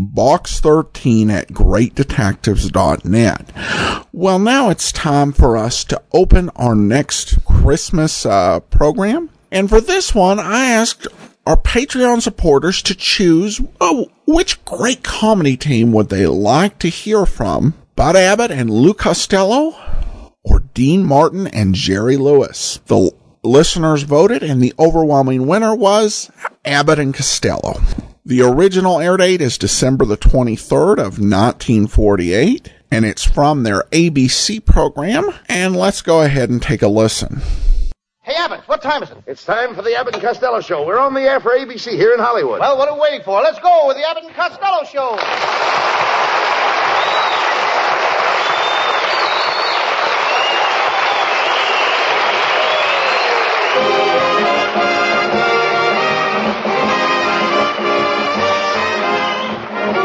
box13 at greatdetectives.net. Well, now it's time for us to open our next Christmas uh, program. And for this one, I asked our Patreon supporters to choose oh, which great comedy team would they like to hear from. Bud Abbott and Lou Costello or Dean Martin and Jerry Lewis. The listeners voted and the overwhelming winner was Abbott and Costello. The original air date is December the 23rd of 1948 and it's from their ABC program and let's go ahead and take a listen. Hey, Abbott, what time is it? It's time for the Abbott and Costello Show. We're on the air for ABC here in Hollywood. Well, what are we waiting for? Let's go with the Abbott and Costello Show.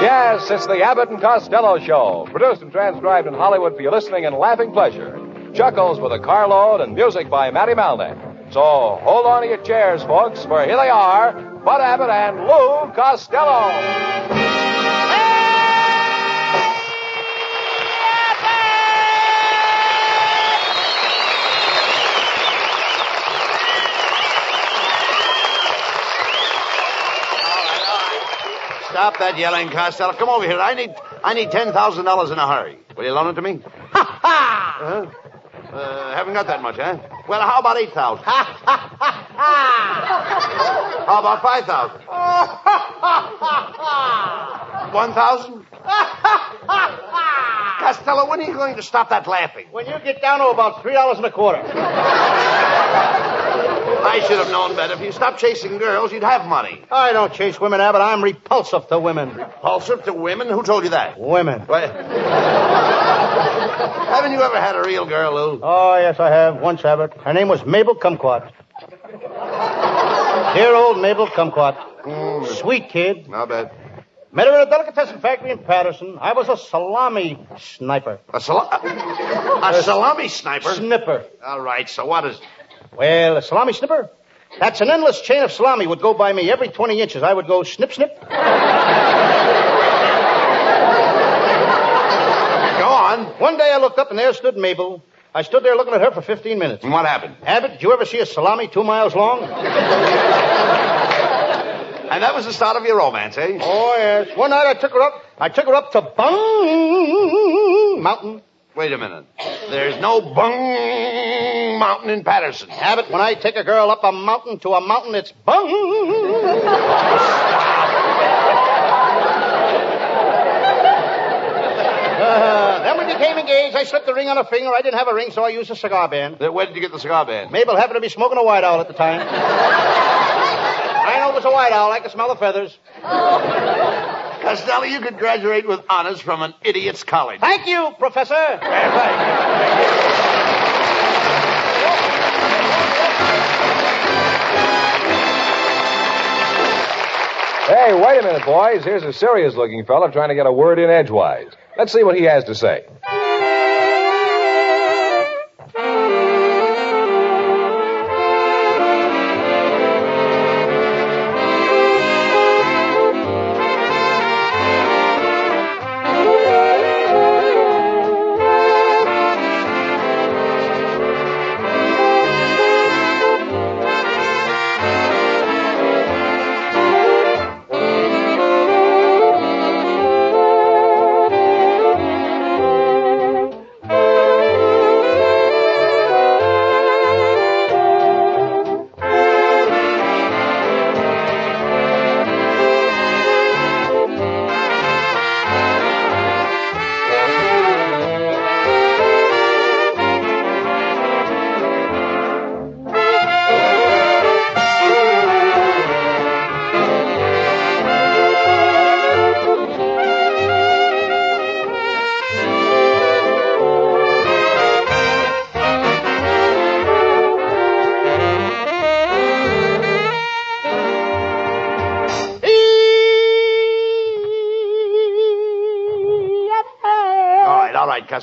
Yes, it's the Abbott and Costello Show, produced and transcribed in Hollywood for your listening and laughing pleasure. Chuckles with a carload and music by Matty Malneck. So hold on to your chairs, folks, for here they are, Bud Abbott and Lou Costello. Stop that yelling, Costello. Come over here. I need I need ten thousand dollars in a hurry. Will you loan it to me? Ha ha! Uh, uh, haven't got that much, huh? Well, how about eight thousand? Ha ha ha ha! How about five thousand? Ha ha ha! One thousand? Ha ha ha! Costello, when are you going to stop that laughing? When you get down to about three dollars and a quarter. I should have known better. If you stopped chasing girls, you'd have money. I don't chase women, Abbott. I'm repulsive to women. Repulsive to women? Who told you that? Women. What? Haven't you ever had a real girl, Lou? Oh, yes, I have. Once, Abbott. Her name was Mabel Kumquat. Dear old Mabel Kumquat. Mm, Sweet kid. Not bad. Met her in a delicatessen factory in Paterson. I was a salami sniper. A, sal- a salami sniper? Snipper. All right, so what is... Well, a salami snipper? That's an endless chain of salami would go by me every 20 inches. I would go snip, snip. Go on. One day I looked up and there stood Mabel. I stood there looking at her for 15 minutes. And what happened? Abbott, did you ever see a salami two miles long? And that was the start of your romance, eh? Oh, yes. One night I took her up. I took her up to Bung Mountain. Wait a minute. There's no Bung Mountain in Paterson. Abbott, when I take a girl up a mountain to a mountain, it's Bung. Uh, then we became engaged. I slipped the ring on her finger. I didn't have a ring, so I used a cigar band. Then Where did you get the cigar band? Mabel happened to be smoking a white owl at the time. I know it was a white owl. I could smell the feathers. Costello, you could graduate with honors from an idiot's college. Thank you, Professor. Hey, wait a minute, boys. Here's a serious looking fella trying to get a word in edgewise. Let's see what he has to say.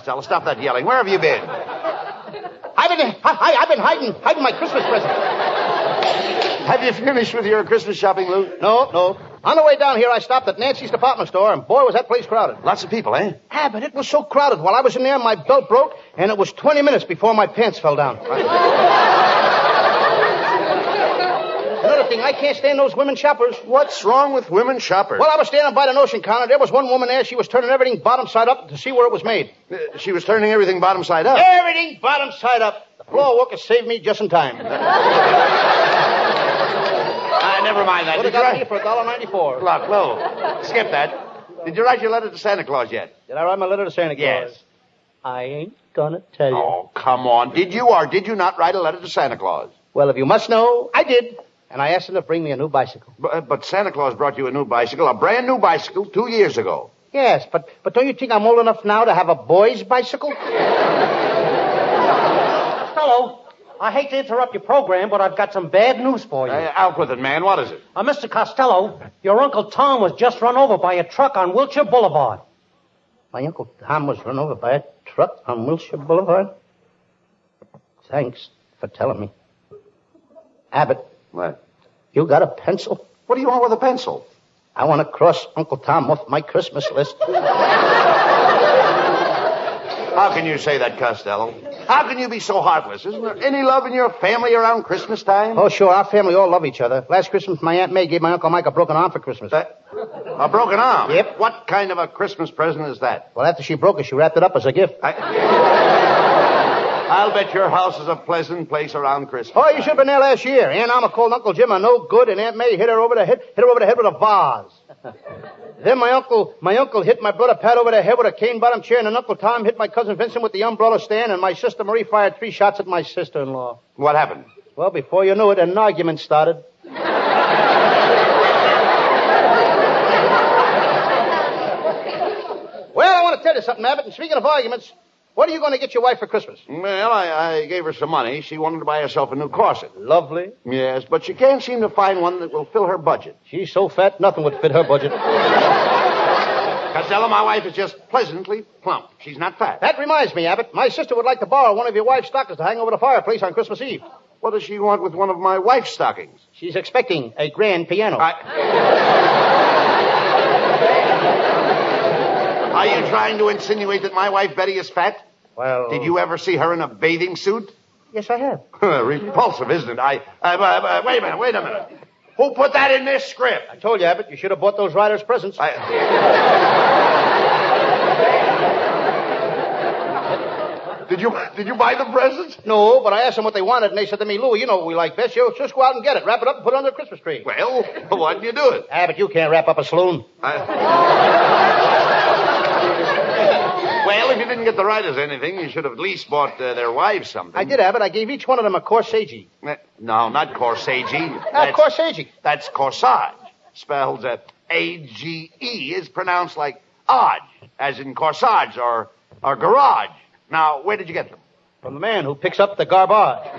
Costello, stop that yelling. Where have you been? I've been, I, I've been hiding, hiding my Christmas present. Have you finished with your Christmas shopping, Lou? No, no. On the way down here, I stopped at Nancy's department store, and boy, was that place crowded. Lots of people, eh? Ah, but it was so crowded. While I was in there, my belt broke, and it was 20 minutes before my pants fell down. Another I can't stand those women shoppers. What's wrong with women shoppers? Well, I was standing by the notion counter. There was one woman there. She was turning everything bottom side up to see where it was made. Uh, she was turning everything bottom side up. Everything bottom side up. The floor worker saved me just in time. Uh, never mind that. Would Did have you got me write... for a dollar ninety-four. Look, Lou, skip that. Did you write your letter to Santa Claus yet? Did I write my letter to Santa Claus? Yes. I ain't gonna tell you. Oh, come on. Did you or did you not write a letter to Santa Claus? Well, if you must know, I did. And I asked him to bring me a new bicycle. But, but Santa Claus brought you a new bicycle, a brand new bicycle, two years ago. Yes, but but don't you think I'm old enough now to have a boy's bicycle? Hello. I hate to interrupt your program, but I've got some bad news for you. Uh, out with it, man. What is it? Uh, Mr. Costello, your Uncle Tom was just run over by a truck on Wilshire Boulevard. My Uncle Tom was run over by a truck on Wilshire Boulevard? Thanks for telling me. Abbott, What? you got a pencil? What do you want with a pencil? I want to cross Uncle Tom off my Christmas list. How can you say that, Costello? How can you be so heartless? Isn't there any love in your family around Christmas time? Oh, sure, our family all love each other. Last Christmas, my Aunt May gave my Uncle Mike a broken arm for Christmas. A broken arm? Yep. What kind of a Christmas present is that? Well, after she broke it, she wrapped it up as a gift. I... I'll bet your house is a pleasant place around Christmas. Oh, you should have been there last year. Aunt Alma called Uncle Jim a no good, and Aunt May hit her over the head, hit her over the head with a vase. then my uncle, my uncle hit my brother Pat over the head with a cane bottom chair, and then Uncle Tom hit my cousin Vincent with the umbrella stand, and my sister Marie fired three shots at my sister-in-law. What happened? Well, before you knew it, an argument started. well, I want to tell you something, Abbott. And speaking of arguments, what are you going to get your wife for Christmas? Well, I, I gave her some money. She wanted to buy herself a new corset. Lovely. Yes, but she can't seem to find one that will fill her budget. She's so fat, nothing would fit her budget. Costello, my wife is just pleasantly plump. She's not fat. That reminds me, Abbott. My sister would like to borrow one of your wife's stockings to hang over the fireplace on Christmas Eve. What does she want with one of my wife's stockings? She's expecting a grand piano. Are you trying to insinuate that my wife Betty is fat? Well, Did you ever see her in a bathing suit? Yes, I have. Repulsive, isn't it? I. Uh, uh, uh, wait a minute. Wait a minute. Who put that in this script? I told you, Abbott, you should have bought those riders presents. I... did you did you buy the presents? No, but I asked them what they wanted, and they said to me, Louie, you know what we like best. You just go out and get it, wrap it up, and put it under the Christmas tree. Well, why didn't you do it? Abbott, you can't wrap up a saloon. Well, if you didn't get the writers anything, you should have at least bought uh, their wives something. I did, Abbott. I gave each one of them a corsage. Uh, No, not corsage. That's, corsage. that's corsage. Spelled uh, A-G-E is pronounced like odd, as in corsage or, or garage. Now, where did you get them? From the man who picks up the garbage.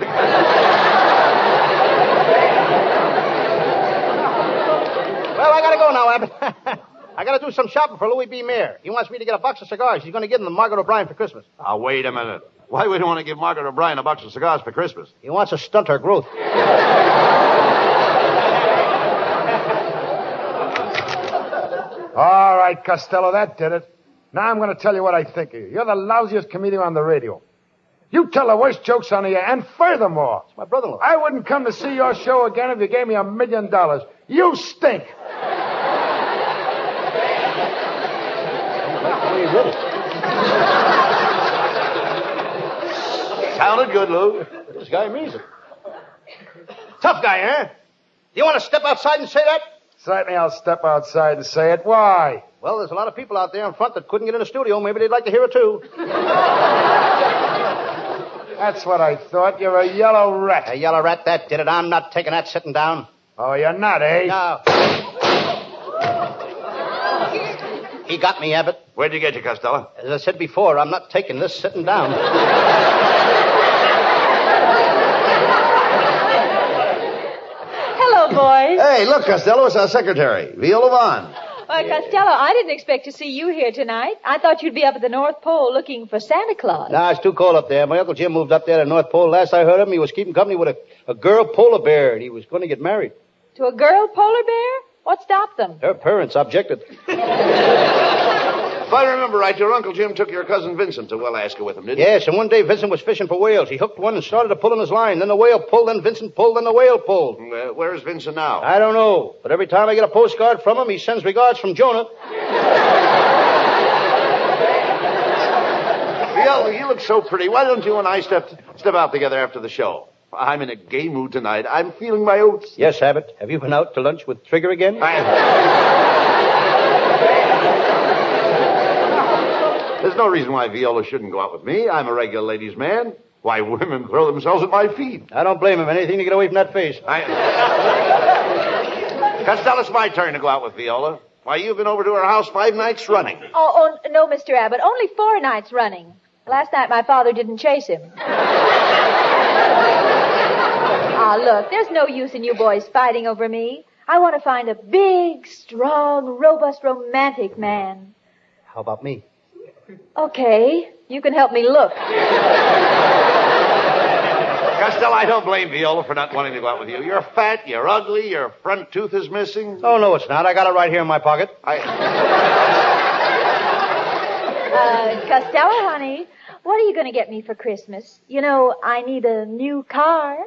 well, I gotta go now, Abbott. I gotta do some shopping for Louis B. Mayer. He wants me to get a box of cigars. He's gonna give them to Margaret O'Brien for Christmas. Now, wait a minute. Why would you want to give Margaret O'Brien a box of cigars for Christmas? He wants to stunt her growth. All right, Costello, that did it. Now I'm going to tell you what I think of you. You're the lousiest comedian on the radio. You tell the worst jokes on the air, and furthermore, My brother-in-law. I wouldn't come to see your show again if you gave me a million dollars. You stink. Sounded good, Lou. This guy means it. Tough guy, huh? Do you want to step outside and say that? Certainly I'll step outside and say it. Why? Well, there's a lot of people out there in front that couldn't get in the studio. Maybe they'd like to hear it too. That's what I thought. You're a yellow rat. A yellow rat, that did it. I'm not taking that sitting down. Oh, you're not, eh? No. He got me, Abbott. Where'd you get you, Costello? As I said before, I'm not taking this sitting down. Hello, boys. Hey, look, Costello, it's our secretary, Viola Vaughn. Why, Costello, I didn't expect to see you here tonight. I thought you'd be up at the North Pole looking for Santa Claus. Nah, it's too cold up there. My Uncle Jim moved up there to the North Pole. Last I heard of him, he was keeping company with a, a girl polar bear, and he was going to get married. To a girl polar bear? What stopped them? Her parents objected. If I remember right, your Uncle Jim took your cousin Vincent to Alaska with him, didn't he? Yes, and one day Vincent was fishing for whales. He hooked one and started to pull on his line. Then the whale pulled, then Vincent pulled, then the whale pulled. Uh, where's Vincent now? I don't know, but every time I get a postcard from him, he sends regards from Jonah. Viola, you look so pretty. Why don't you and I step step out together after the show? I'm in a gay mood tonight. I'm feeling my oats. Yes, Abbott. Have you been out to lunch with Trigger again? There's no reason why Viola shouldn't go out with me. I'm a regular ladies' man. Why, women throw themselves at my feet. I don't blame him. Anything to get away from that face. I... Costello, it's my turn to go out with Viola. Why, you've been over to her house five nights running. Oh, oh, no, Mr. Abbott. Only four nights running. Last night my father didn't chase him. Ah, look, there's no use in you boys fighting over me. I want to find a big, strong, robust, romantic man. How about me? Okay, you can help me look. Costello, I don't blame Viola for not wanting to go out with you. You're fat, you're ugly, your front tooth is missing. Oh, no, it's not. I got it right here in my pocket. I... Uh, Costello, honey, what are you going to get me for Christmas? You know, I need a new car.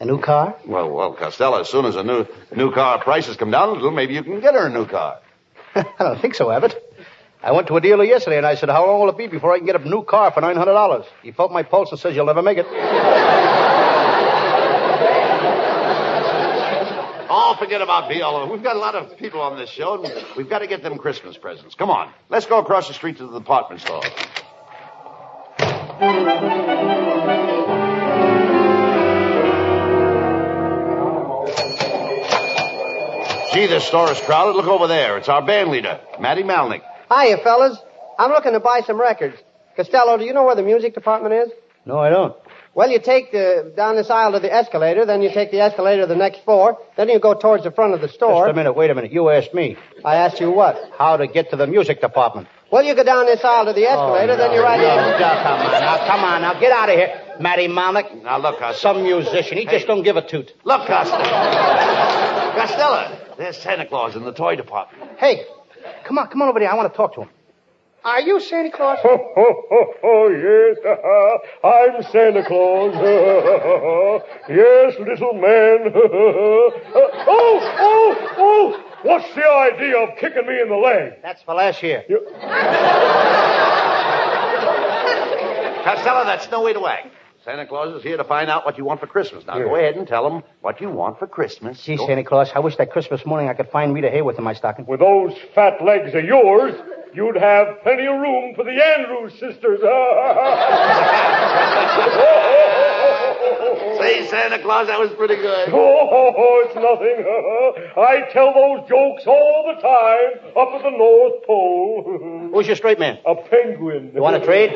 A new car? Well, well, Costello, as soon as a new new car prices come down a little, maybe you can get her a new car. I don't think so, Abbott. I went to a dealer yesterday and I said, how long will it be before I can get a new car for $900? He felt my pulse and says, you'll never make it. Oh, forget about Viola. We've got a lot of people on this show, and we've got to get them Christmas presents. Come on. Let's go across the street to the department store. Gee, this store is crowded. Look over there. It's our band leader, Matty Malneck. Hiya, fellas. I'm looking to buy some records. Costello, do you know where the music department is? No, I don't. Well, you take the, down this aisle to the escalator, then you take the escalator to the next floor, then you go towards the front of the store. Just a minute. Wait a minute. You asked me I asked you what? how to get to the music department. Well, you go down this aisle to the oh, escalator, then you're right no, in. no, come on now. Come on now. Get out of here. Matty Malneck. Now, look, Costello. Some musician. He just don't give a toot. Look, Costello. Costello, there's Santa Claus in the toy department. Hey, come on. Come on over here. I want to talk to him. Are you Santa Claus? Oh, yes, I'm Santa Claus. yes, little man. oh, oh, oh! What's the idea of kicking me in the leg? That's for last year. Costello, that's no way to act. Santa Claus is here to find out what you want for Christmas. Now, go ahead and tell him what you want for Christmas. Gee, Go- Santa Claus, I wish that Christmas morning I could find Rita Hayworth in my stocking. With those fat legs of yours, you'd have plenty of room for the Andrews sisters. Say, Santa Claus, that was pretty good. Oh, it's nothing. I tell those jokes all the time up at the North Pole. Who's your straight man? A penguin. You want to trade?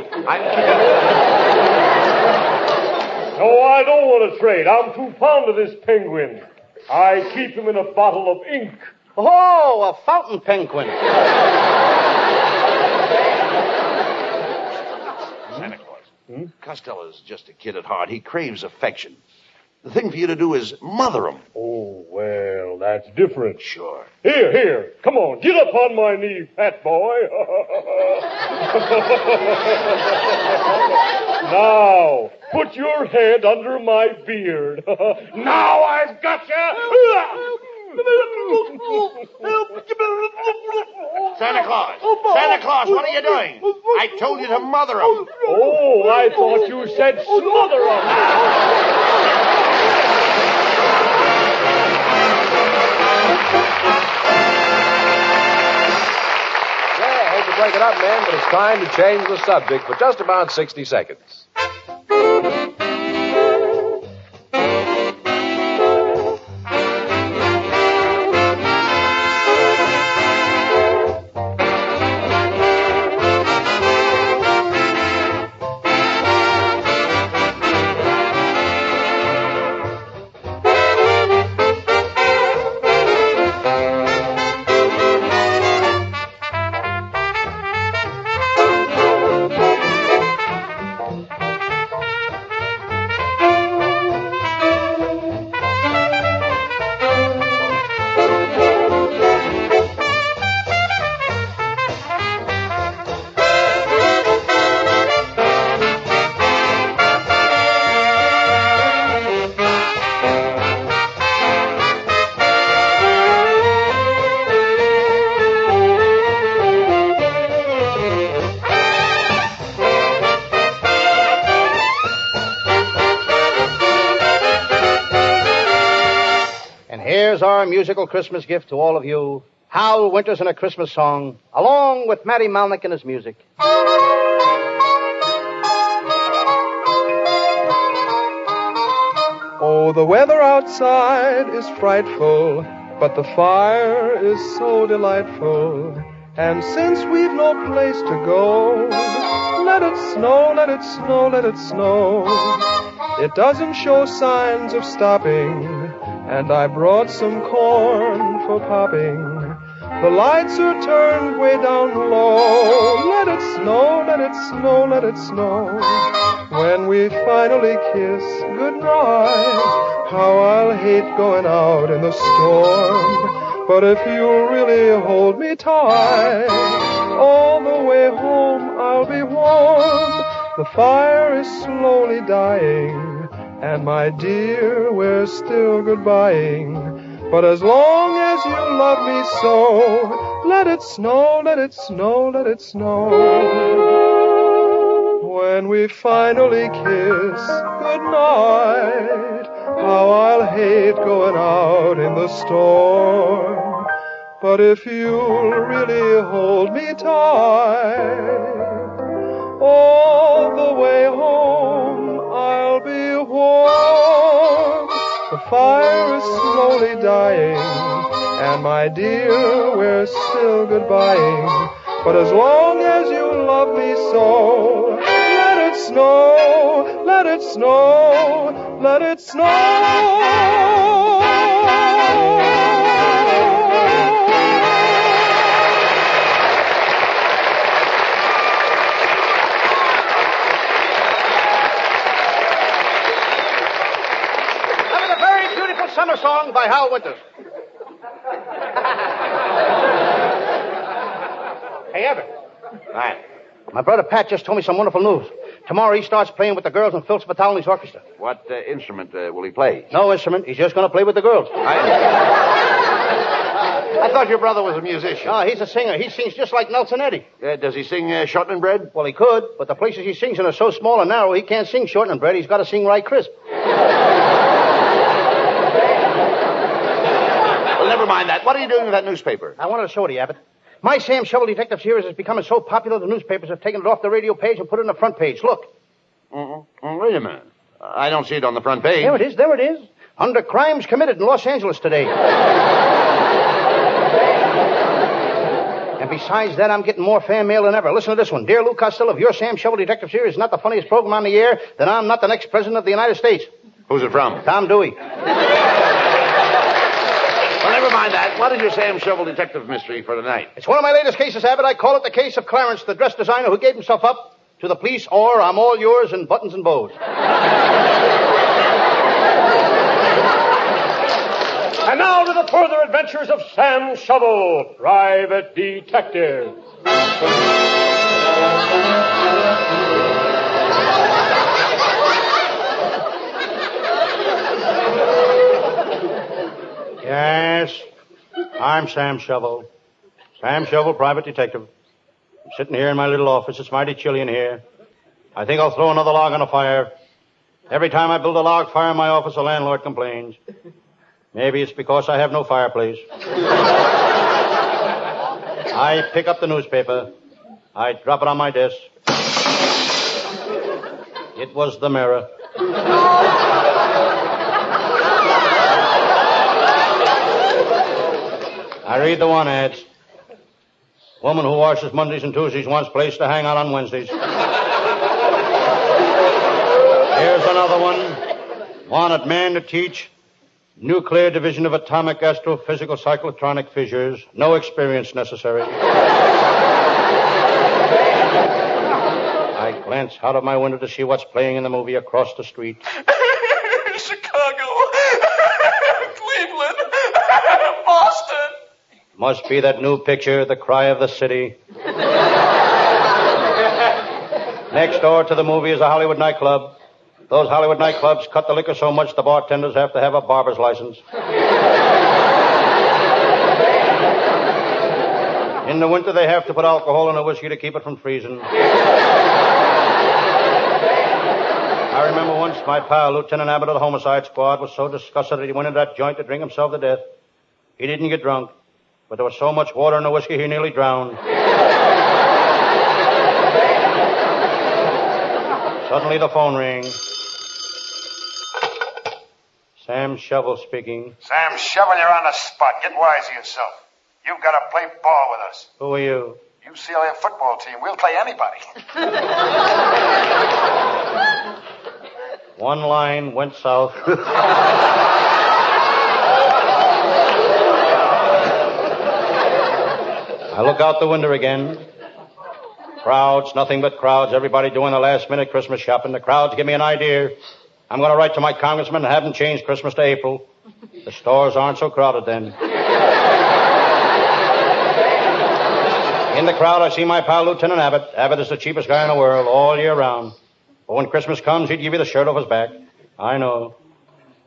No, I don't want to trade. I'm too fond of this penguin. I keep him in a bottle of ink. Oh, a fountain penguin. Santa Claus. Hmm? Costello is just a kid at heart. He craves affection. The thing for you to do is mother him. Oh, well, that's different. Sure. Here, here. Come on, get up on my knee, fat boy. now, put your head under my beard. now I've got you. Santa Claus! Santa Claus, what are you doing? I told you to mother him. Oh, I thought you said smother him. Yeah, I hate to break it up, man, but it's time to change the subject for just about 60 seconds. Christmas gift to all of you, Hal Winters in a Christmas song, along with Matty Malneck and his music. Oh, the weather outside is frightful, but the fire is so delightful. And since we've no place to go, let it snow, let it snow, let it snow. It doesn't show signs of stopping, and I brought some corn for popping. The lights are turned way down low. Let it snow, let it snow, let it snow. When we finally kiss goodnight, how I'll hate going out in the storm. But if you really hold me tight, all the way home I'll be warm. The fire is slowly dying, and my dear, we're still goodbying. But as long as you love me so, let it snow, let it snow, let it snow. When we finally kiss goodnight, how I'll hate going out in the storm. But if you'll really hold me tight, all the way home fire is slowly dying, and my dear, we're still goodbying. But as long as you love me so, let it snow, let it snow, let it snow. Summer song by Hal Winters. hey, Abbott. Right. My brother Pat just told me some wonderful news. Tomorrow he starts playing with the girls in Phil Spitalny's orchestra. What uh, instrument uh, will he play? No instrument. He's just going to play with the girls. I thought your brother was a musician. No, he's a singer. He sings just like Nelson Eddy. Uh, does he sing uh, shortening bread? Well, he could, but the places he sings in are so small and narrow, he can't sing shortening bread. He's got to sing right crisp. Well, never mind that. What are you doing with that newspaper? I wanted to show it to you, Abbott. My Sam Shovel Detective series is becoming so popular, the newspapers have taken it off the radio page and put it on the front page. Look. Mm-mm. Mm, wait a minute. I don't see it on the front page. There it is. There it is. Under crimes committed in Los Angeles today. and besides that, I'm getting more fan mail than ever. Listen to this one. Dear Lou Costello, if your Sam Shovel Detective series is not the funniest program on the air, then I'm not the next president of the United States. Who's it from? Tom Dewey. Well, never mind that. What is your Sam Shovel detective mystery for tonight? It's one of my latest cases, Abbott. I call it the case of Clarence, the dress designer who gave himself up to the police, or I'm all yours in buttons and bows. And now to the further adventures of Sam Shovel, private detective. Yes, I'm Sam Shovel. Sam Shovel, private detective. I'm sitting here in my little office. It's mighty chilly in here. I think I'll throw another log on the fire. Every time I build a log fire in my office, the landlord complains. Maybe it's because I have no fireplace. I pick up the newspaper. I drop it on my desk. It was the mirror. I read the one ads. Woman who washes Mondays and Tuesdays wants place to hang out on Wednesdays. Here's another one. Wanted man to teach nuclear division of atomic astrophysical cyclotronic fissures. No experience necessary. I glance out of my window to see what's playing in the movie across the street. Must be that new picture, The Cry of the City. Next door to the movie is a Hollywood nightclub. Those Hollywood nightclubs cut the liquor so much the bartenders have to have a barber's license. In the winter, they have to put alcohol in the whiskey to keep it from freezing. I remember once my pal, Lieutenant Abbott of the Homicide Squad, was so disgusted that he went into that joint to drink himself to death. He didn't get drunk, but there was so much water in the whiskey he nearly drowned. Suddenly the phone rings. Sam Shovel speaking. Sam Shovel, you're on the spot. Get wise to yourself. You've got to play ball with us. Who are you? UCLA football team. We'll play anybody. One line went south. I look out the window again. Crowds, nothing but crowds. Everybody doing the last minute Christmas shopping. The crowds give me an idea. I'm going to write to my congressman and have him change Christmas to April. The stores aren't so crowded then. In the crowd, I see my pal Lieutenant Abbott. Abbott is the cheapest guy in the world all year round. But when Christmas comes, he'd give you the shirt off his back. I know.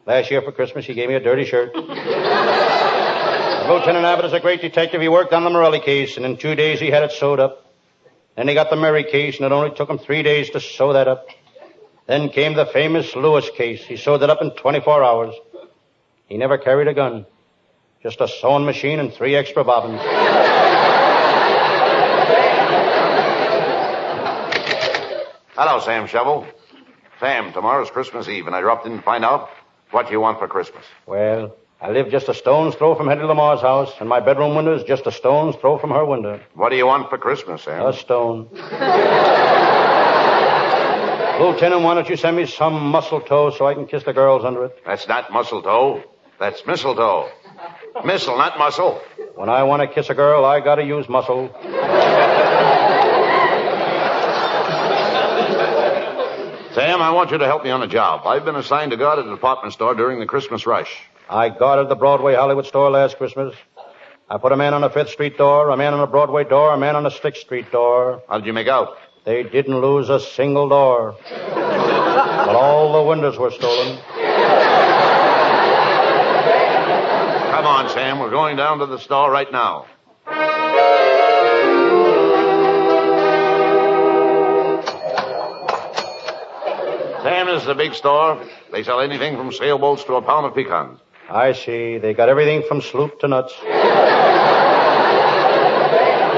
Last year for Christmas, he gave me a dirty shirt. Lieutenant Abbott is a great detective. He worked on the Morelli case, and in two days he had it sewed up. Then he got the Murray case, and it only took him three days to sew that up. Then came the famous Lewis case. He sewed it up in 24 hours. He never carried a gun. Just a sewing machine and three extra bobbins. Hello, Sam Shovel. Sam, tomorrow's Christmas Eve, and I dropped in to find out what you want for Christmas. Well, I live just a stone's throw from Hedy Lamarr's house, and my bedroom window is just a stone's throw from her window. What do you want for Christmas, Sam? A stone. Lieutenant, why don't you send me some mistletoe so I can kiss the girls under it? That's not mistletoe. That's mistletoe. Missile, not muscle. When I want to kiss a girl, I gotta use muscle. Sam, I want you to help me on a job. I've been assigned to guard a department store during the Christmas rush. I guarded the Broadway Hollywood store last Christmas. I put a man on the Fifth Street door, a man on the Broadway door, a man on the Sixth Street door. How did you make out? They didn't lose a single door. but all the windows were stolen. Come on, Sam. We're going down to the store right now. Sam this is a big store. They sell anything from sailboats to a pound of pecans. I see. They got everything from sloop to nuts.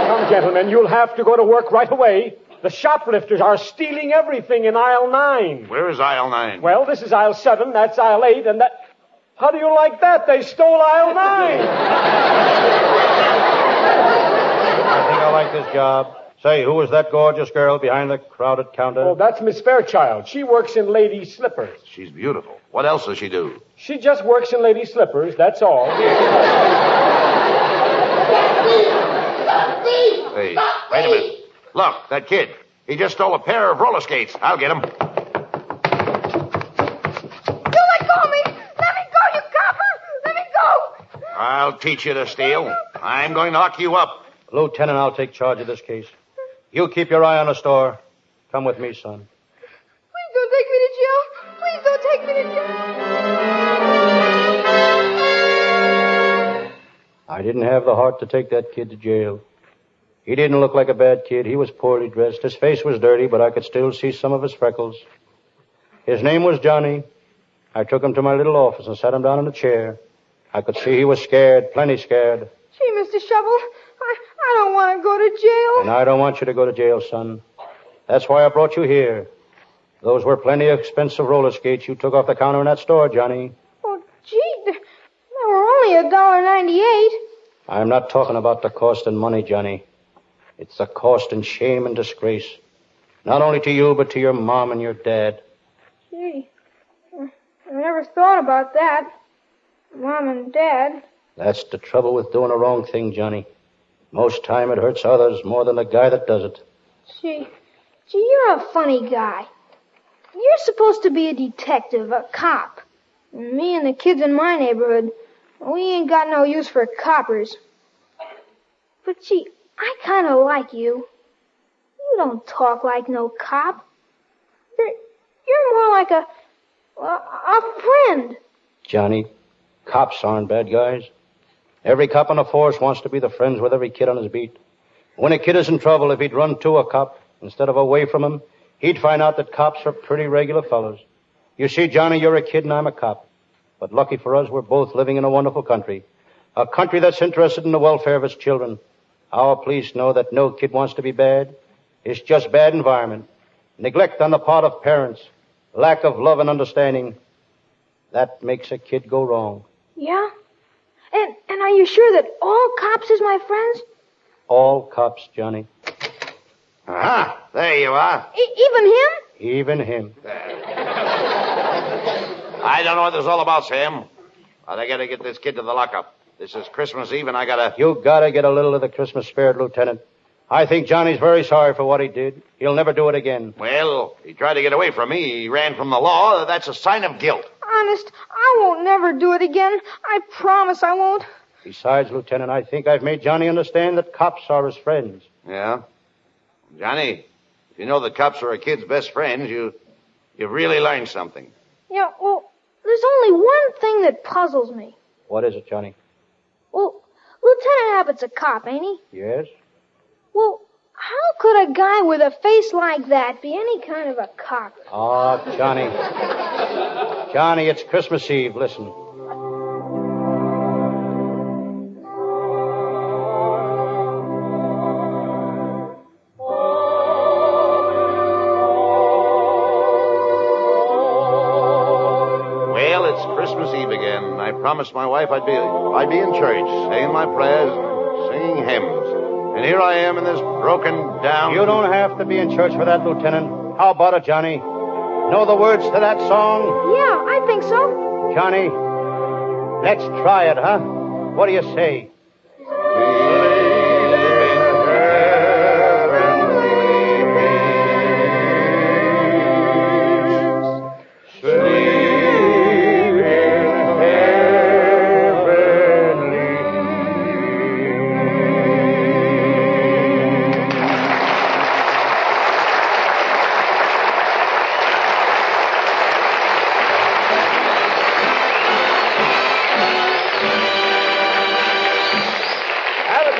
Come, gentlemen, you'll have to go to work right away. The shoplifters are stealing everything in aisle nine. Where is aisle nine? Well, this is aisle seven, that's aisle eight, and that. How do you like that? They stole aisle nine. I think I like this job. Say, who is that gorgeous girl behind the crowded counter? Oh, that's Miss Fairchild. She works in ladies' slippers. She's beautiful. What else does she do? She just works in lady slippers, that's all. Hey, wait a minute. Look, that kid. He just stole a pair of roller skates. I'll get him. You let go of me! Let me go, you copper! Let me go! I'll teach you to steal. I'm going to lock you up. Lieutenant, I'll take charge of this case. You keep your eye on the store. Come with me, son. Please don't take me to jail! Please don't take me to jail! I didn't have the heart to take that kid to jail. He didn't look like a bad kid. He was poorly dressed. His face was dirty, but I could still see some of his freckles. His name was Johnny. I took him to my little office and sat him down in a chair. I could see he was scared, plenty scared. Gee, Mr. Shovel, I, I don't want to go to jail. And I don't want you to go to jail, son. That's why I brought you here. Those were plenty expensive roller skates you took off the counter in that store, Johnny. Oh, gee, they they were only a dollar ninety-eight. I'm not talking about the cost in money, Johnny. It's the cost in shame and disgrace. Not only to you, but to your mom and your dad. Gee, I never thought about that. Mom and Dad. That's the trouble with doing a wrong thing, Johnny. Most time it hurts others more than the guy that does it. Gee, gee, you're a funny guy. You're supposed to be a detective, a cop. Me and the kids in my neighborhood, we ain't got no use for coppers. But gee, I kind of like you. You don't talk like no cop. You're, you're more like a, a, a friend. Johnny, cops aren't bad guys. Every cop on the force wants to be the friends with every kid on his beat. When a kid is in trouble, if he'd run to a cop instead of away from him, he'd find out that cops are pretty regular fellows. You see, Johnny, you're a kid and I'm a cop. But lucky for us, we're both living in a wonderful country. A country that's interested in the welfare of its children. Our police know that no kid wants to be bad. It's just bad environment. Neglect on the part of parents. Lack of love and understanding. That makes a kid go wrong. Yeah? And, and are you sure that all cops is my friends? All cops, Johnny. Aha! There you are. E- even him? Even him. I don't know what this is all about, Sam. But I gotta get this kid to the lockup. This is Christmas Eve, and I gotta. You gotta get a little of the Christmas spirit, Lieutenant. I think Johnny's very sorry for what he did. He'll never do it again. Well, he tried to get away from me. He ran from the law. That's a sign of guilt. Honest, I won't never do it again. I promise I won't. Besides, Lieutenant, I think I've made Johnny understand that cops are his friends. Yeah? Johnny, if you know that cops are a kid's best friends, you, you've really learned something. Yeah, well, there's only one thing that puzzles me. What is it, Johnny? Well, Lieutenant Abbott's a cop, ain't he? Yes? Well, how could a guy with a face like that be any kind of a cop? Oh, Johnny. Johnny, it's Christmas Eve. Listen. Promised my wife I'd be I'd be in church, saying my prayers and singing hymns. And here I am in this broken down. You don't have to be in church for that, Lieutenant. How about it, Johnny? Know the words to that song? Yeah, I think so. Johnny, let's try it, huh? What do you say?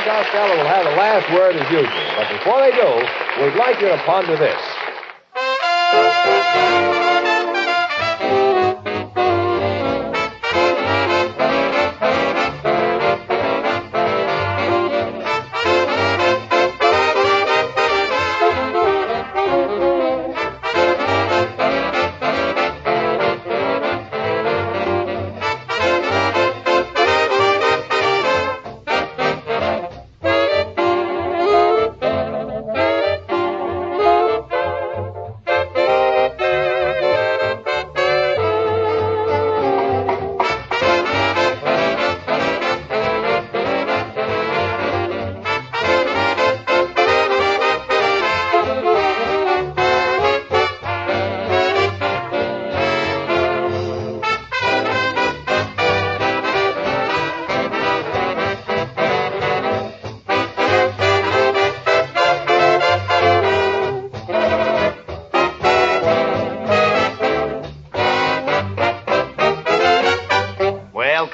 And Costello will have the last word as usual. But before they do, we'd like you to ponder this.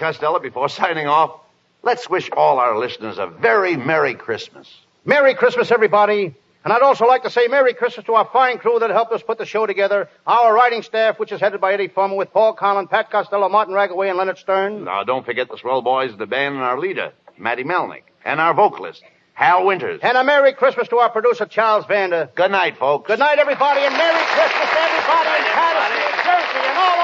Costello, before signing off, let's wish all our listeners a very Merry Christmas. Merry Christmas, everybody. And I'd also like to say Merry Christmas to our fine crew that helped us put the show together. Our writing staff, which is headed by Eddie Fulmer with Paul Conlon, Pat Costello, Martin Ragaway, and Leonard Stern. Now, don't forget the swell boys of the band and our leader, Matty Malneck, and our vocalist, Hal Winters. And a Merry Christmas to our producer, Charles Vanda. Good night, folks. Good night, everybody, and Merry Christmas to everybody in Paterson, New Jersey, and all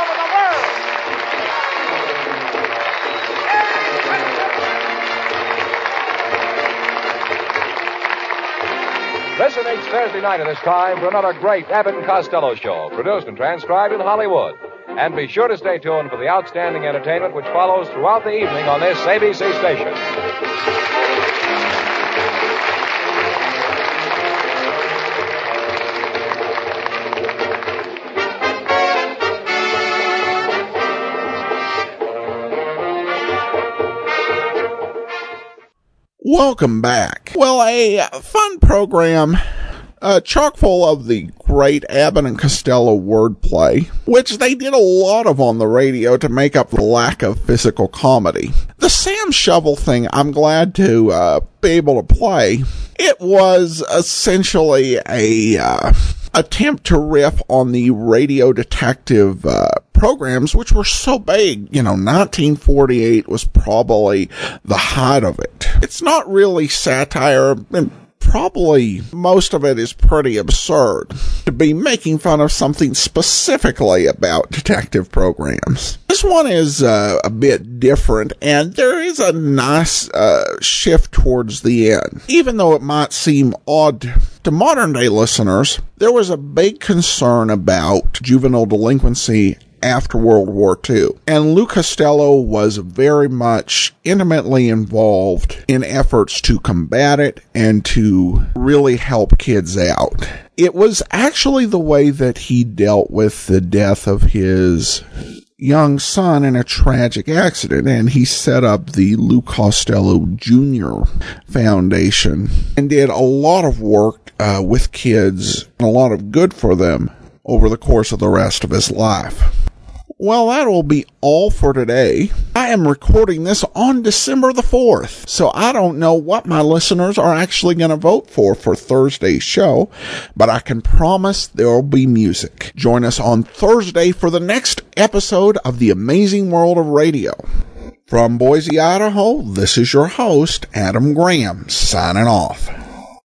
Listen each Thursday night at this time for another great Abbott and Costello show, produced and transcribed in Hollywood. And be sure to stay tuned for the outstanding entertainment which follows throughout the evening on this ABC station. Welcome back. Well, a fun program, uh, chock full of the great Abbott and Costello wordplay, which they did a lot of on the radio to make up the lack of physical comedy. The Sam Shovel thing, I'm glad to uh, be able to play. It was essentially a uh, attempt to riff on the radio detective uh, programs, which were so big. You know, 1948 was probably the height of it. It's not really satire. And probably most of it is pretty absurd to be making fun of something specifically about detective programs. This one is uh, a bit different, and there is a nice uh, shift towards the end. Even though it might seem odd to modern day listeners, there was a big concern about juvenile delinquency after World War II. And Lou Costello was very much intimately involved in efforts to combat it and to really help kids out. It was actually the way that he dealt with the death of his young son in a tragic accident and he set up the Lou Costello Jr. Foundation and did a lot of work uh, with kids and a lot of good for them over the course of the rest of his life. Well, that will be all for today. I am recording this on December the 4th, so I don't know what my listeners are actually going to vote for for Thursday's show, but I can promise there will be music. Join us on Thursday for the next episode of The Amazing World of Radio. From Boise, Idaho, this is your host, Adam Graham, signing off.